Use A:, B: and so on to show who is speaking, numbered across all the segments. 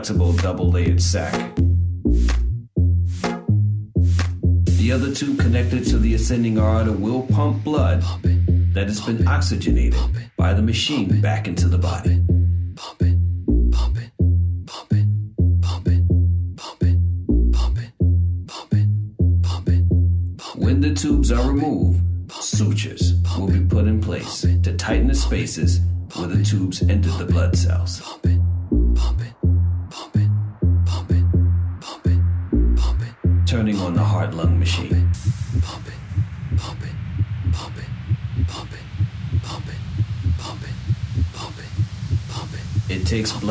A: flexible double-layered sac. The other two connected to the ascending aorta will pump blood that has been oxygenated by the machine back into the body. When the tubes are removed, sutures will be put in place to tighten the spaces where the tubes and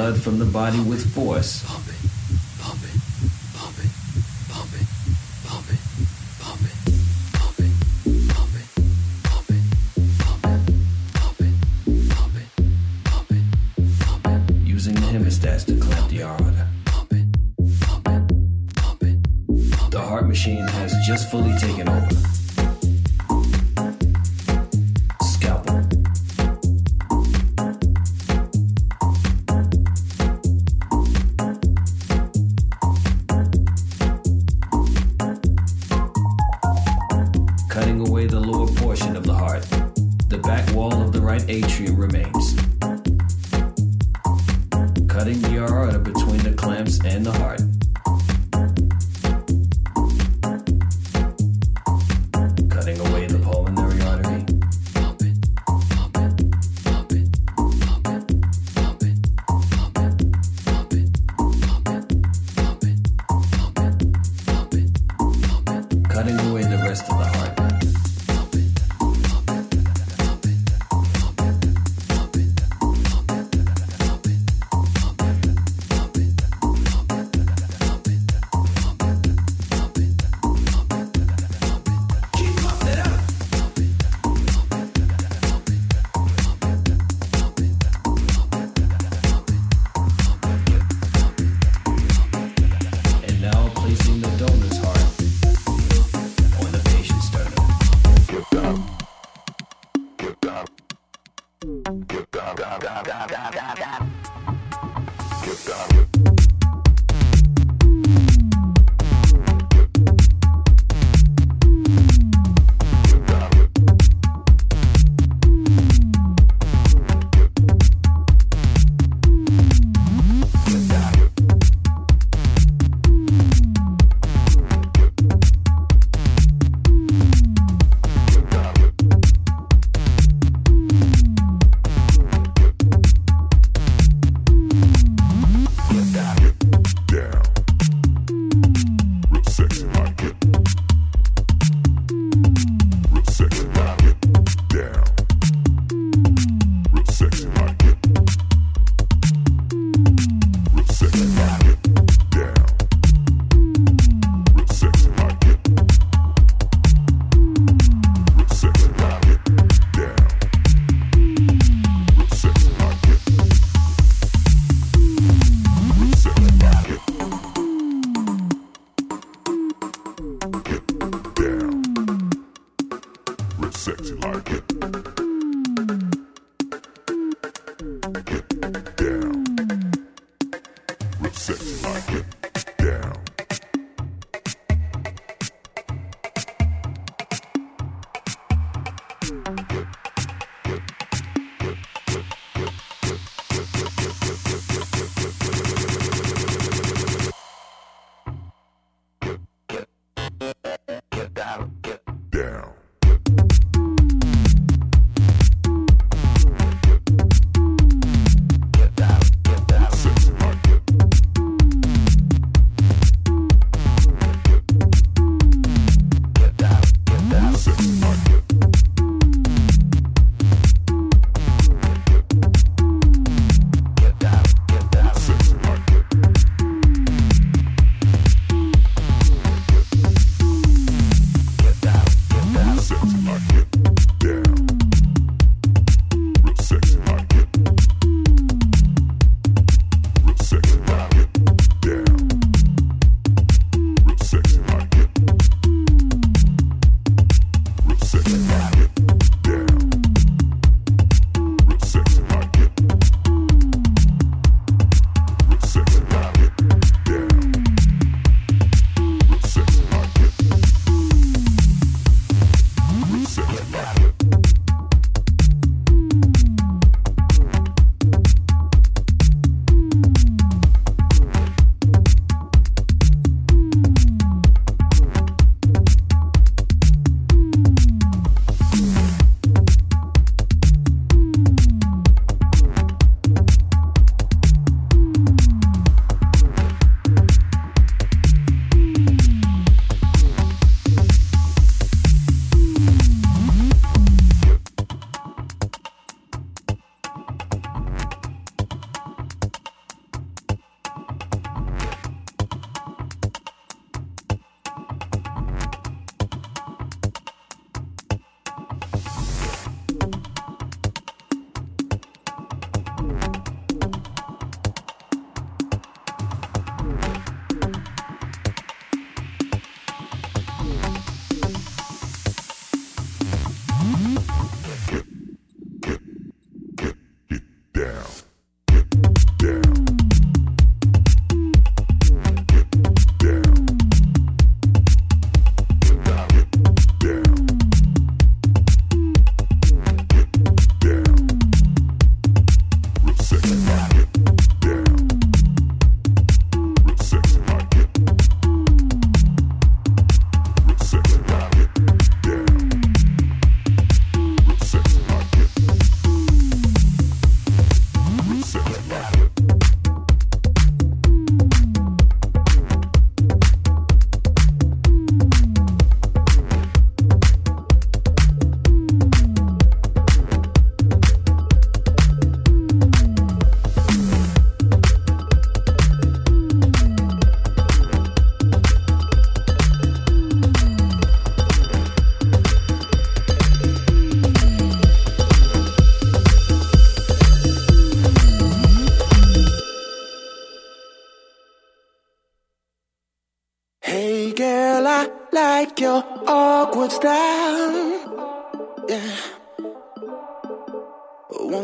A: blood from the body with force.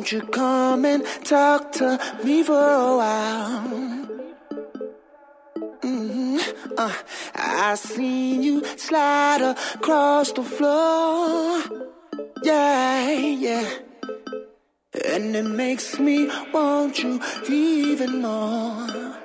B: Won't you come and talk to me for a while? Mm-hmm. Uh, I seen you slide across the floor. Yeah, yeah. And it makes me want you even more.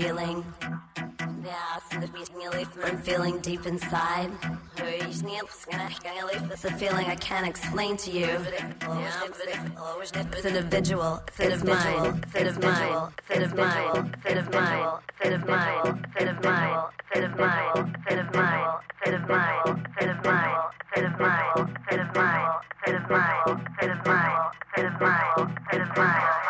C: feeling. The I'm feeling deep inside. It's a feeling I can't explain to you. It's individual, it's it's it's individual, it's individual, it's individual, it's individual, it's individual, it's individual, it's individual, it's individual, it's individual, it's individual, it's individual, it's individual, it's individual, it's individual, it's individual,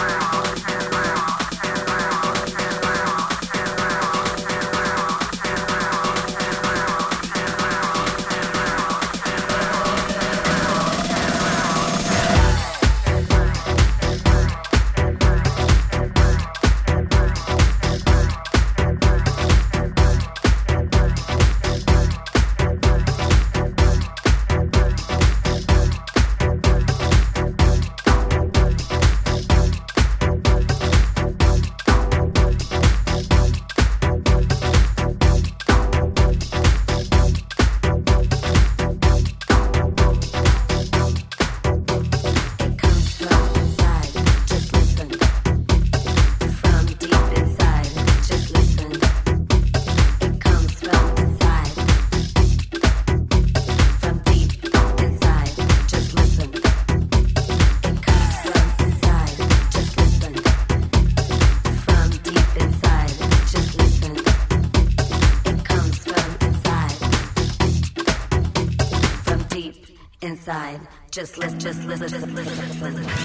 C: Just listen, just listen, just listen, just listen.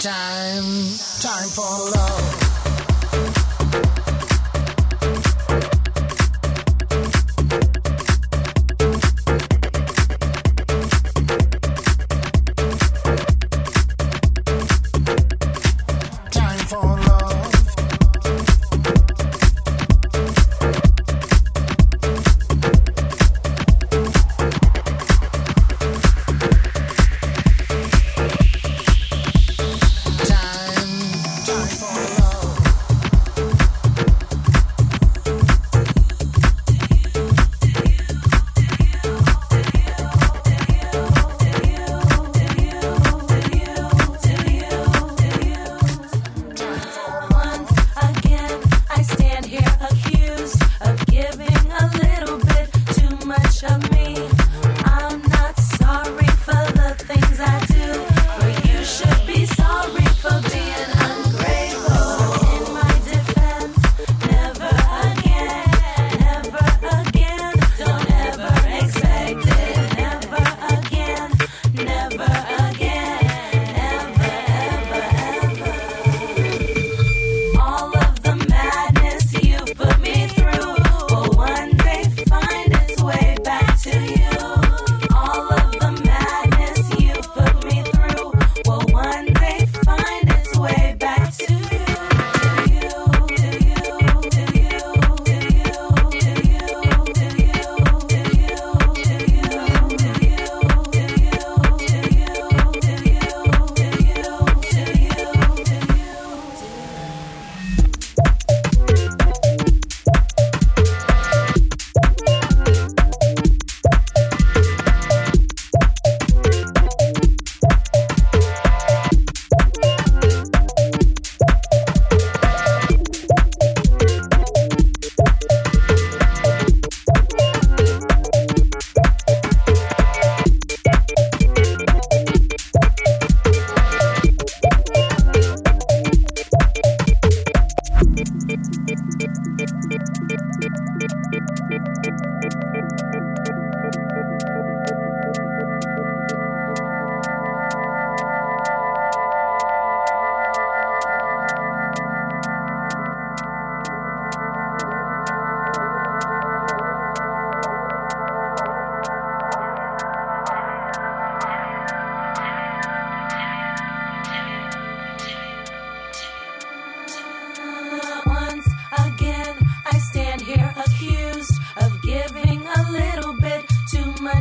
B: time, time for love.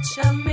D: such a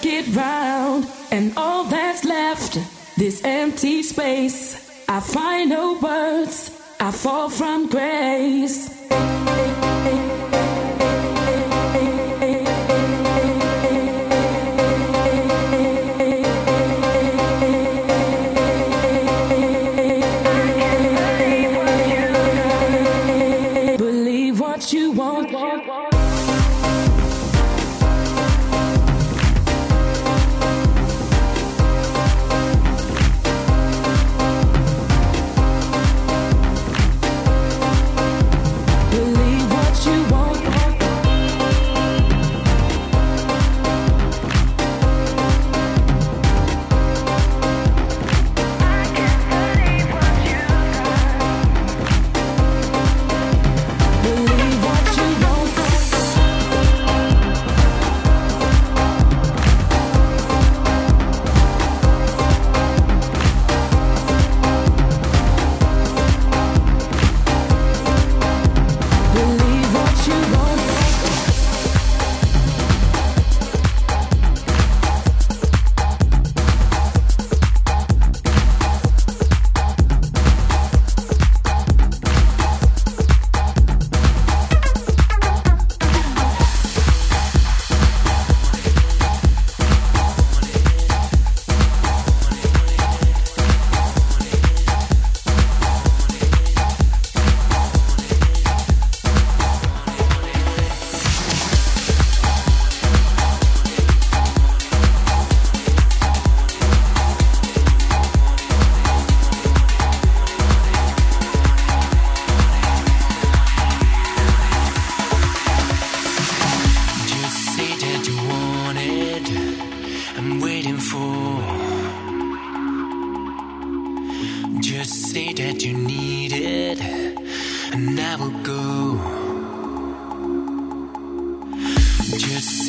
E: circuit round, and all that's left, this empty space. I find no words, I fall from grace. Hey, hey, hey.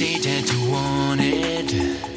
F: Say that you want it,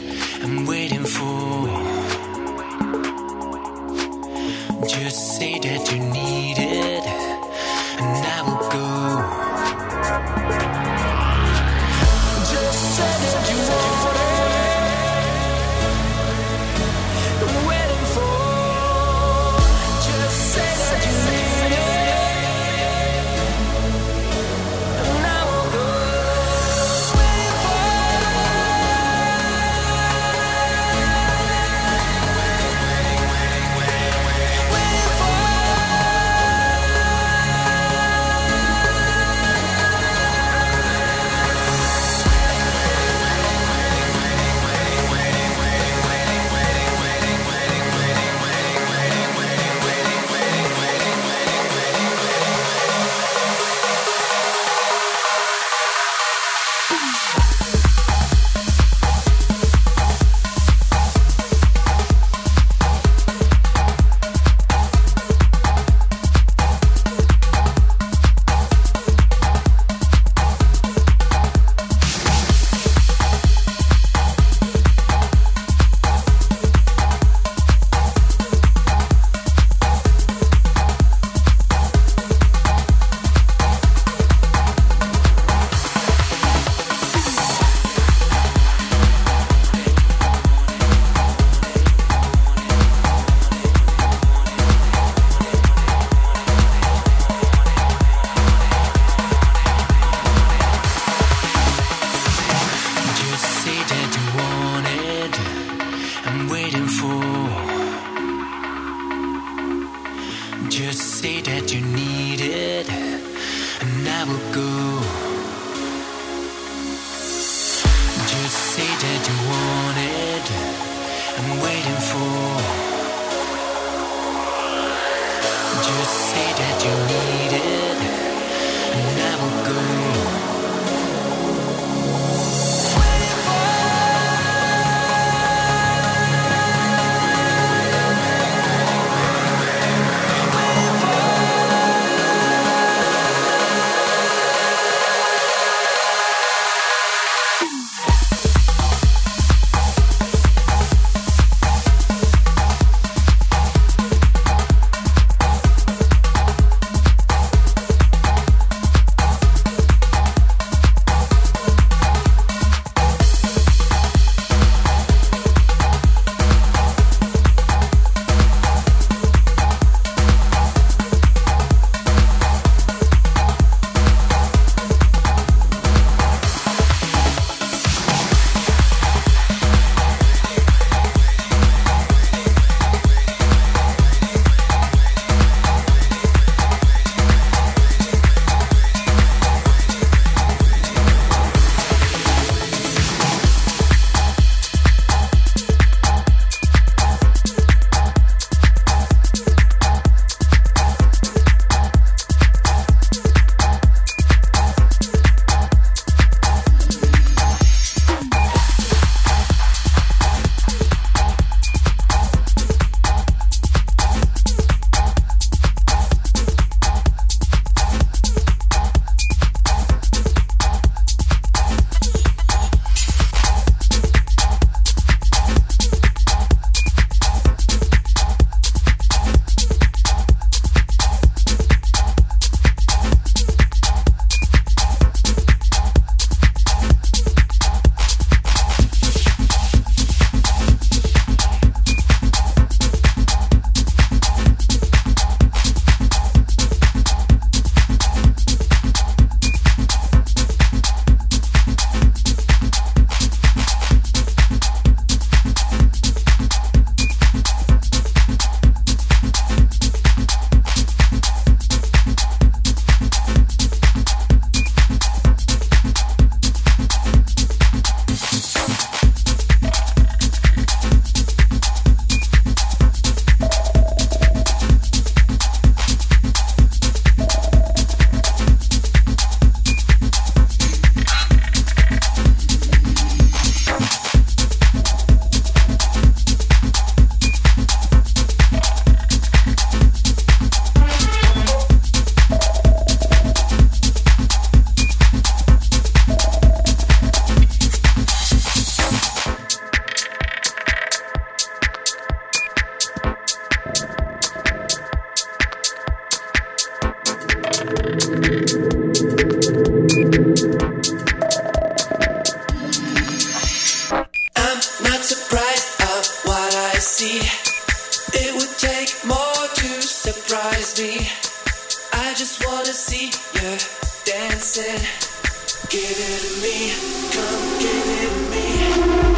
F: Give it to me, come give it to me.